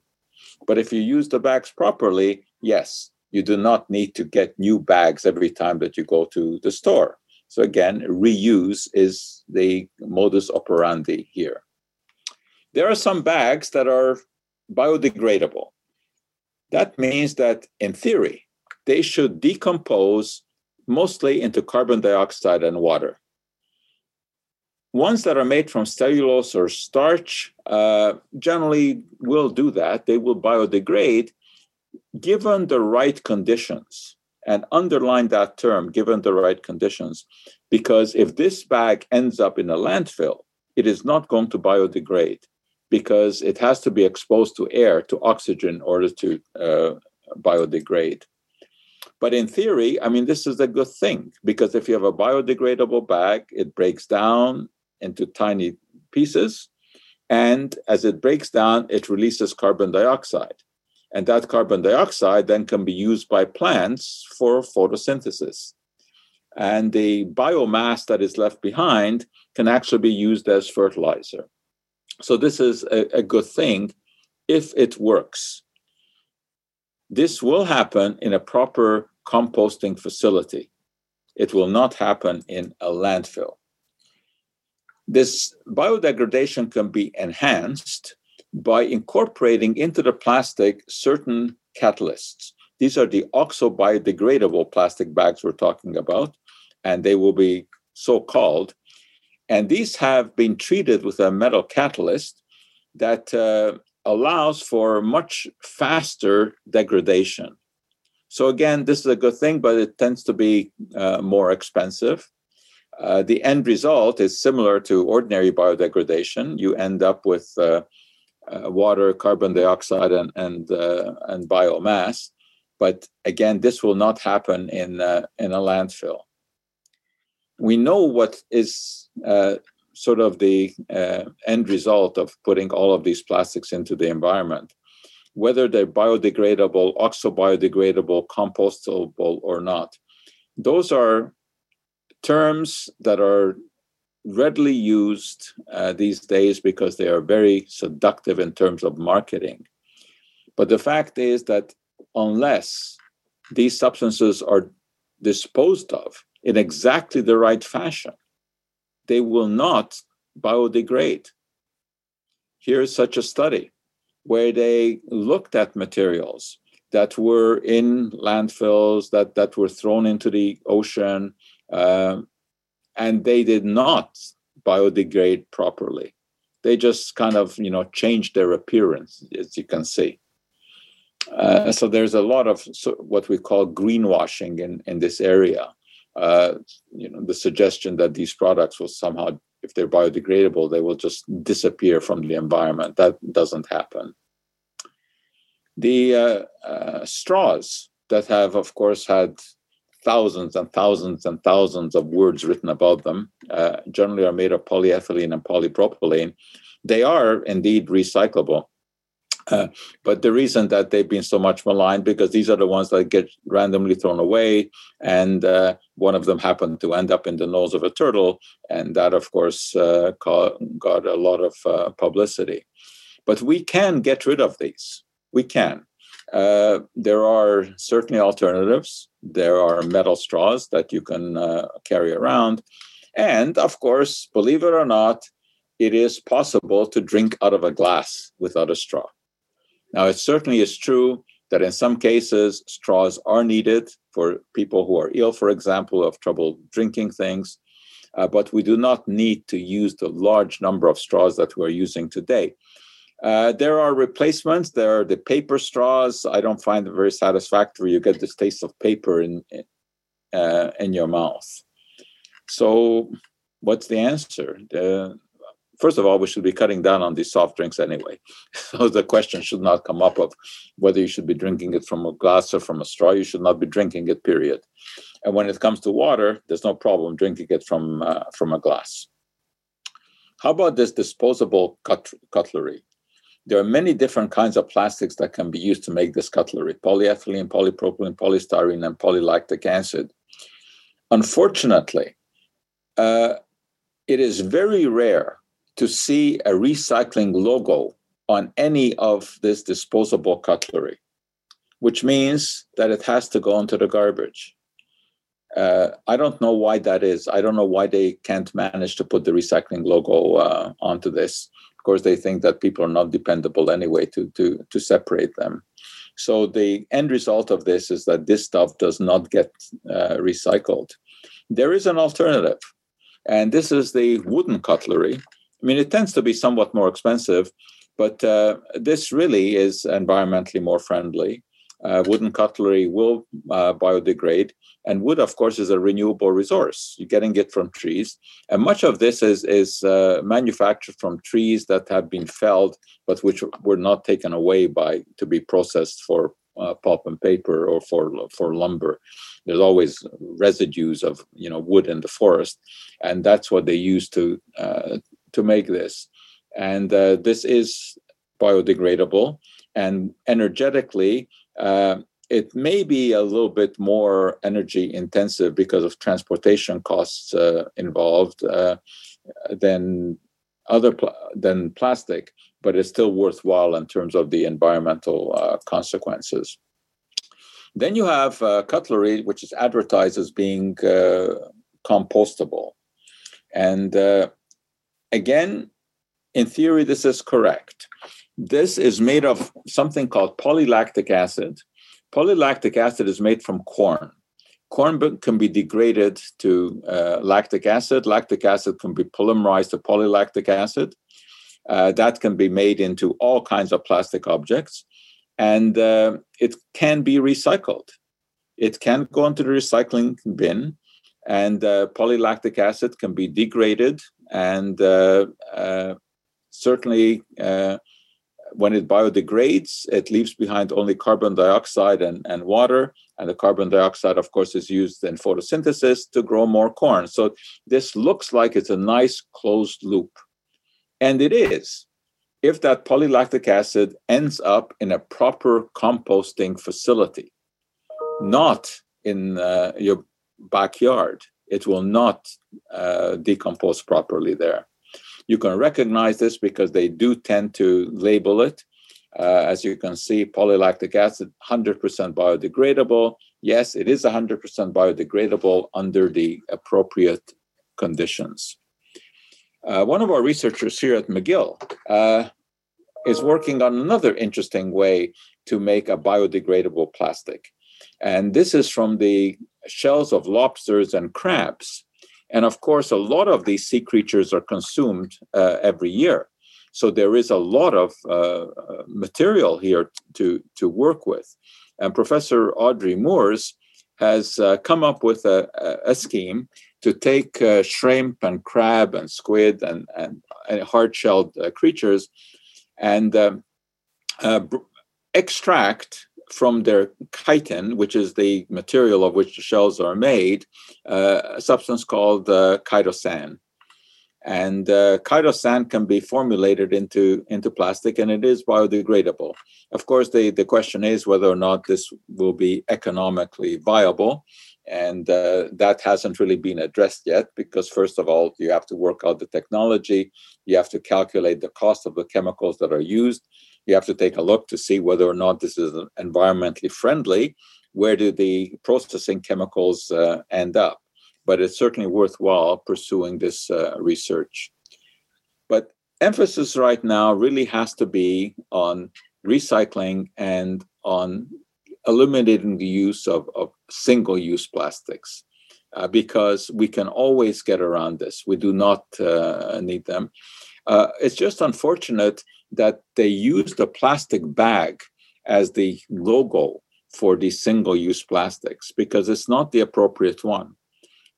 But if you use the bags properly, yes, you do not need to get new bags every time that you go to the store. So again, reuse is the modus operandi here. There are some bags that are biodegradable. That means that in theory, they should decompose mostly into carbon dioxide and water. Ones that are made from cellulose or starch uh, generally will do that. They will biodegrade given the right conditions and underline that term given the right conditions. Because if this bag ends up in a landfill, it is not going to biodegrade because it has to be exposed to air, to oxygen, in order to uh, biodegrade. But in theory, I mean, this is a good thing because if you have a biodegradable bag, it breaks down into tiny pieces. And as it breaks down, it releases carbon dioxide. And that carbon dioxide then can be used by plants for photosynthesis. And the biomass that is left behind can actually be used as fertilizer. So, this is a, a good thing if it works. This will happen in a proper composting facility. It will not happen in a landfill. This biodegradation can be enhanced by incorporating into the plastic certain catalysts. These are the oxo-biodegradable plastic bags we're talking about, and they will be so called. And these have been treated with a metal catalyst that uh, allows for much faster degradation. So, again, this is a good thing, but it tends to be uh, more expensive. Uh, the end result is similar to ordinary biodegradation. You end up with uh, uh, water, carbon dioxide, and and uh, and biomass. But again, this will not happen in uh, in a landfill. We know what is sort of the end result of putting all of these plastics into the environment, whether they're biodegradable, oxo-biodegradable, compostable, or not. Those are terms that are readily used uh, these days because they are very seductive in terms of marketing. But the fact is that unless these substances are disposed of in exactly the right fashion, they will not biodegrade. Here's such a study where they looked at materials that were in landfills, that, that were thrown into the ocean, uh, and they did not biodegrade properly. They just kind of, you know, changed their appearance, as you can see. Uh, so there's a lot of so what we call greenwashing in, in this area. Uh, you know, the suggestion that these products will somehow, if they're biodegradable, they will just disappear from the environment. That doesn't happen. The uh, uh straws that have, of course, had thousands and thousands and thousands of words written about them, uh, generally are made of polyethylene and polypropylene. They are indeed recyclable. Uh, but the reason that they've been so much maligned because these are the ones that get randomly thrown away, and uh, one of them happened to end up in the nose of a turtle, and that, of course, uh, got a lot of uh, publicity. But we can get rid of these. We can. Uh, there are certainly alternatives. There are metal straws that you can uh, carry around. And of course, believe it or not, it is possible to drink out of a glass without a straw. Now, it certainly is true that in some cases, straws are needed for people who are ill, for example, of trouble drinking things. Uh, but we do not need to use the large number of straws that we're using today. Uh, there are replacements. There are the paper straws. I don't find them very satisfactory. You get this taste of paper in uh, in your mouth. So, what's the answer? First of all, we should be cutting down on these soft drinks anyway. So the question should not come up of whether you should be drinking it from a glass or from a straw. You should not be drinking it. Period. And when it comes to water, there's no problem drinking it from uh, from a glass. How about this disposable cut- cutlery? There are many different kinds of plastics that can be used to make this cutlery polyethylene, polypropylene, polystyrene, and polylactic acid. Unfortunately, uh, it is very rare to see a recycling logo on any of this disposable cutlery, which means that it has to go into the garbage. Uh, I don't know why that is. I don't know why they can't manage to put the recycling logo uh, onto this course, they think that people are not dependable anyway to, to, to separate them. So the end result of this is that this stuff does not get uh, recycled. There is an alternative, and this is the wooden cutlery. I mean, it tends to be somewhat more expensive, but uh, this really is environmentally more friendly. Uh, wooden cutlery will uh, biodegrade, and wood, of course, is a renewable resource. You're getting it from trees. And much of this is, is uh, manufactured from trees that have been felled, but which were not taken away by to be processed for uh, pulp and paper or for, for lumber. There's always residues of you know wood in the forest, and that's what they use to uh, to make this. And uh, this is biodegradable and energetically uh, it may be a little bit more energy intensive because of transportation costs uh, involved uh, than other pl- than plastic, but it's still worthwhile in terms of the environmental uh, consequences. Then you have uh, cutlery, which is advertised as being uh, compostable, and again, in theory, this is correct. This is made of something called polylactic acid, Polylactic acid is made from corn. Corn can be degraded to uh, lactic acid. Lactic acid can be polymerized to polylactic acid. Uh, that can be made into all kinds of plastic objects, and uh, it can be recycled. It can go into the recycling bin, and uh, polylactic acid can be degraded and uh, uh, certainly when it biodegrades, it leaves behind only carbon dioxide and, and water. And the carbon dioxide, of course, is used in photosynthesis to grow more corn. So this looks like it's a nice closed loop. And it is. If that polylactic acid ends up in a proper composting facility, not in uh, your backyard, it will not uh, decompose properly there. You can recognize this because they do tend to label it. Uh, as you can see, polylactic acid, 100% biodegradable. Yes, it is 100% biodegradable under the appropriate conditions. Uh, one of our researchers here at McGill uh, is working on another interesting way to make a biodegradable plastic. And this is from the shells of lobsters and crabs. And of course, a lot of these sea creatures are consumed uh, every year. So there is a lot of uh, uh, material here to, to work with. And Professor Audrey Moores has uh, come up with a, a, scheme to take uh, shrimp and crab and squid and, and, and hard shelled uh, creatures and um, extract from their chitin, which is the material of which the shells are made, uh, a substance called uh, chitosan. And uh, chitosan can be formulated into, into plastic and it is biodegradable. Of course, the, the question is whether or not this will be economically viable. And uh, that hasn't really been addressed yet because, first of all, you have to work out the technology, you have to calculate the cost of the chemicals that are used you have to take a look to see whether or not this is environmentally friendly. Where do the processing chemicals uh, end up? But it's certainly worthwhile pursuing this uh, research. But emphasis right now really has to be on recycling and on eliminating the use of, of single use plastics. Uh, because we can always get around this. We do not uh, need them. Uh, it's just unfortunate that they used a plastic bag as the logo for these single use plastics because it's not the appropriate one.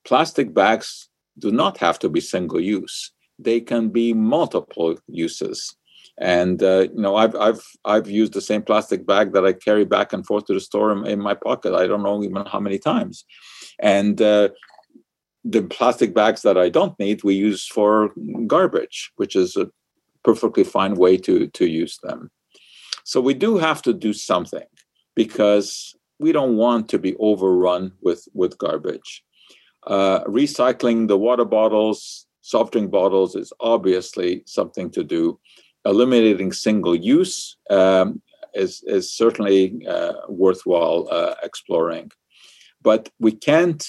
Plastic bags do not have to be single use, they can be multiple uses. And uh, you know, I've I've I've used the same plastic bag that I carry back and forth to the store in, in my pocket. I don't know even how many times. And uh, the plastic bags that I don't need, we use for garbage, which is a perfectly fine way to, to use them. So we do have to do something because we don't want to be overrun with, with garbage. Uh, recycling the water bottles, soft drink bottles is obviously something to do. Eliminating single use um, is, is certainly uh, worthwhile uh, exploring. But we can't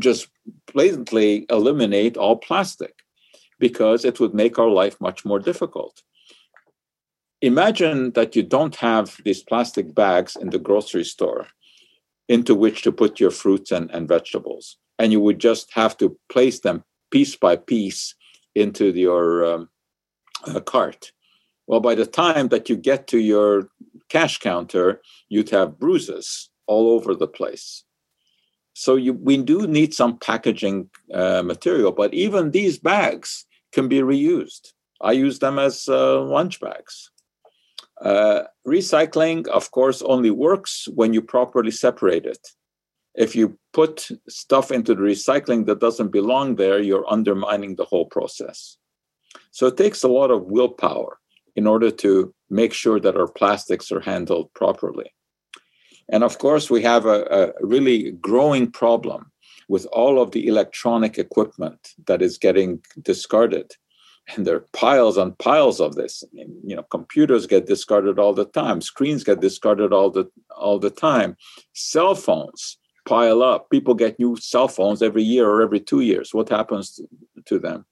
just blatantly eliminate all plastic because it would make our life much more difficult. Imagine that you don't have these plastic bags in the grocery store into which to put your fruits and, and vegetables, and you would just have to place them piece by piece into your um, uh, cart. Well, by the time that you get to your cash counter, you'd have bruises all over the place. So you, we do need some packaging uh, material, but even these bags can be reused. I use them as uh, lunch bags. Uh, recycling, of course, only works when you properly separate it. If you put stuff into the recycling that doesn't belong there, you're undermining the whole process. So it takes a lot of willpower in order to make sure that our plastics are handled properly. And of course, we have a, a really growing problem with all of the electronic equipment that is getting discarded. And there are piles and piles of this. You know computers get discarded all the time. Screens get discarded all the all the time. Cell phones pile up. People get new cell phones every year or every two years. What happens to them?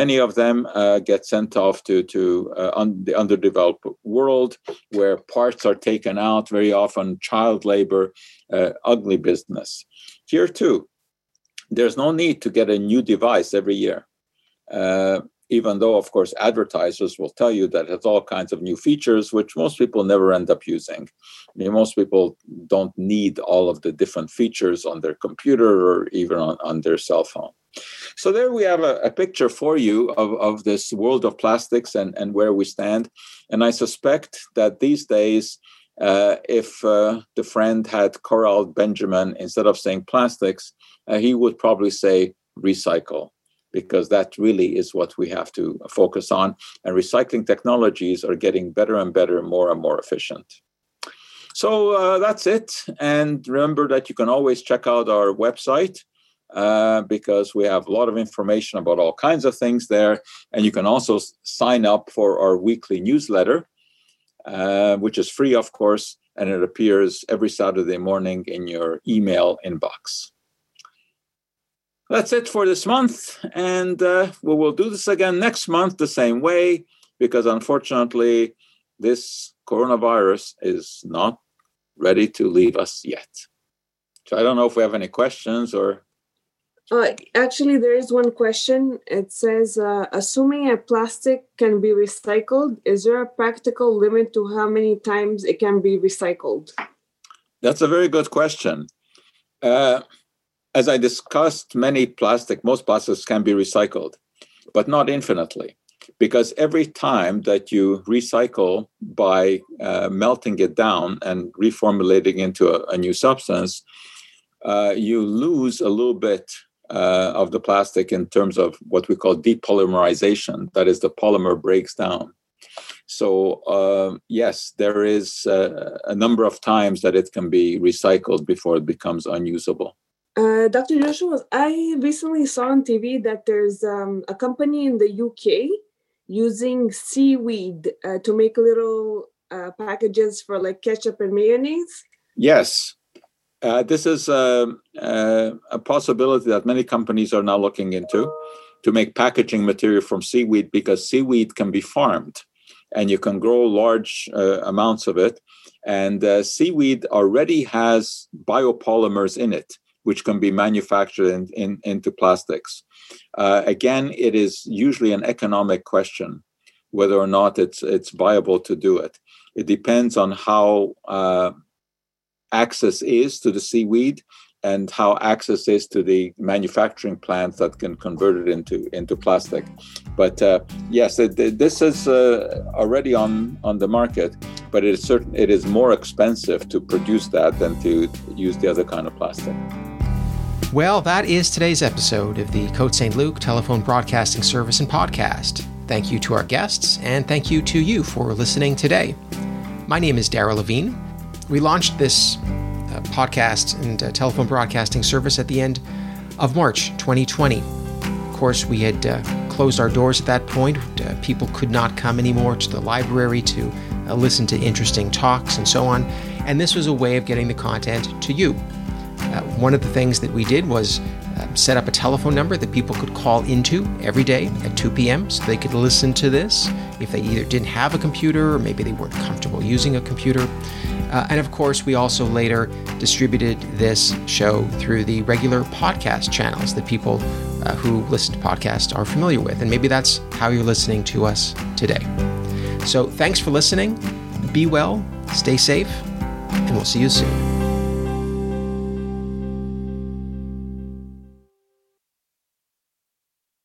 Many of them uh, get sent off to to uh, un- the underdeveloped world where parts are taken out very often child labor uh, ugly business. Here too there's no need to get a new device every year. Uh, even though, of course, advertisers will tell you that it has all kinds of new features, which most people never end up using. I mean, most people don't need all of the different features on their computer or even on, on their cell phone. So there we have a, a, picture for you of, of this world of plastics and, and where we stand. And I suspect that these days, uh, if uh, the friend had corralled Benjamin, instead of saying plastics, uh, he would probably say recycle because that really is what we have to focus on. And recycling technologies are getting better and better, more and more efficient. So uh, that's it. And remember that you can always check out our website uh, because we have a lot of information about all kinds of things there. And you can also sign up for our weekly newsletter, uh, which is free, of course, and it appears every Saturday morning in your email inbox that's it for this month. And uh, we will do this again next month the same way, because unfortunately, this coronavirus is not ready to leave us yet. So I don't know if we have any questions or. Uh, actually, there is one question. It says, uh, assuming a plastic can be recycled, is there a practical limit to how many times it can be recycled? That's a very good question. Uh, as I discussed, many plastic, most plastics can be recycled, but not infinitely, because every time that you recycle by uh, melting it down and reformulating into a, a new substance, uh, you lose a little bit uh, of the plastic in terms of what we call depolymerization. That is, the polymer breaks down. So, uh, yes, there is uh, a number of times that it can be recycled before it becomes unusable. Uh, Dr. Joshua, I recently saw on TV that there's um, a company in the UK using seaweed uh, to make little uh, packages for like ketchup and mayonnaise. Yes. Uh, this is um, uh, a possibility that many companies are now looking into to make packaging material from seaweed because seaweed can be farmed and you can grow large uh, amounts of it. And seaweed already has biopolymers in it which can be manufactured in, in, into plastics. Uh, again, it is usually an economic question whether or not it's it's viable to do it. It depends on how uh, access is to the seaweed and how access is to the manufacturing plants that can convert it into into plastic. But uh, yes, it, this is uh, already on on the market, but it is certain it is more expensive to produce that than to use the other kind of plastic. Well, that is today's episode of the Côte Saint-Luc Telephone Broadcasting Service and Podcast. Thank you to our guests, and thank you to you for listening today. My name is Daryl Levine. We launched this uh, podcast and uh, telephone broadcasting service at the end of March 2020. Of course, we had uh, closed our doors at that point. Uh, people could not come anymore to the library to uh, listen to interesting talks and so on. And this was a way of getting the content to you. Uh, one of the things that we did was uh, set up a telephone number that people could call into every day at 2 p.m. so they could listen to this if they either didn't have a computer or maybe they weren't comfortable using a computer. Uh, and of course, we also later distributed this show through the regular podcast channels that people uh, who listen to podcasts are familiar with. And maybe that's how you're listening to us today. So thanks for listening. Be well, stay safe, and we'll see you soon.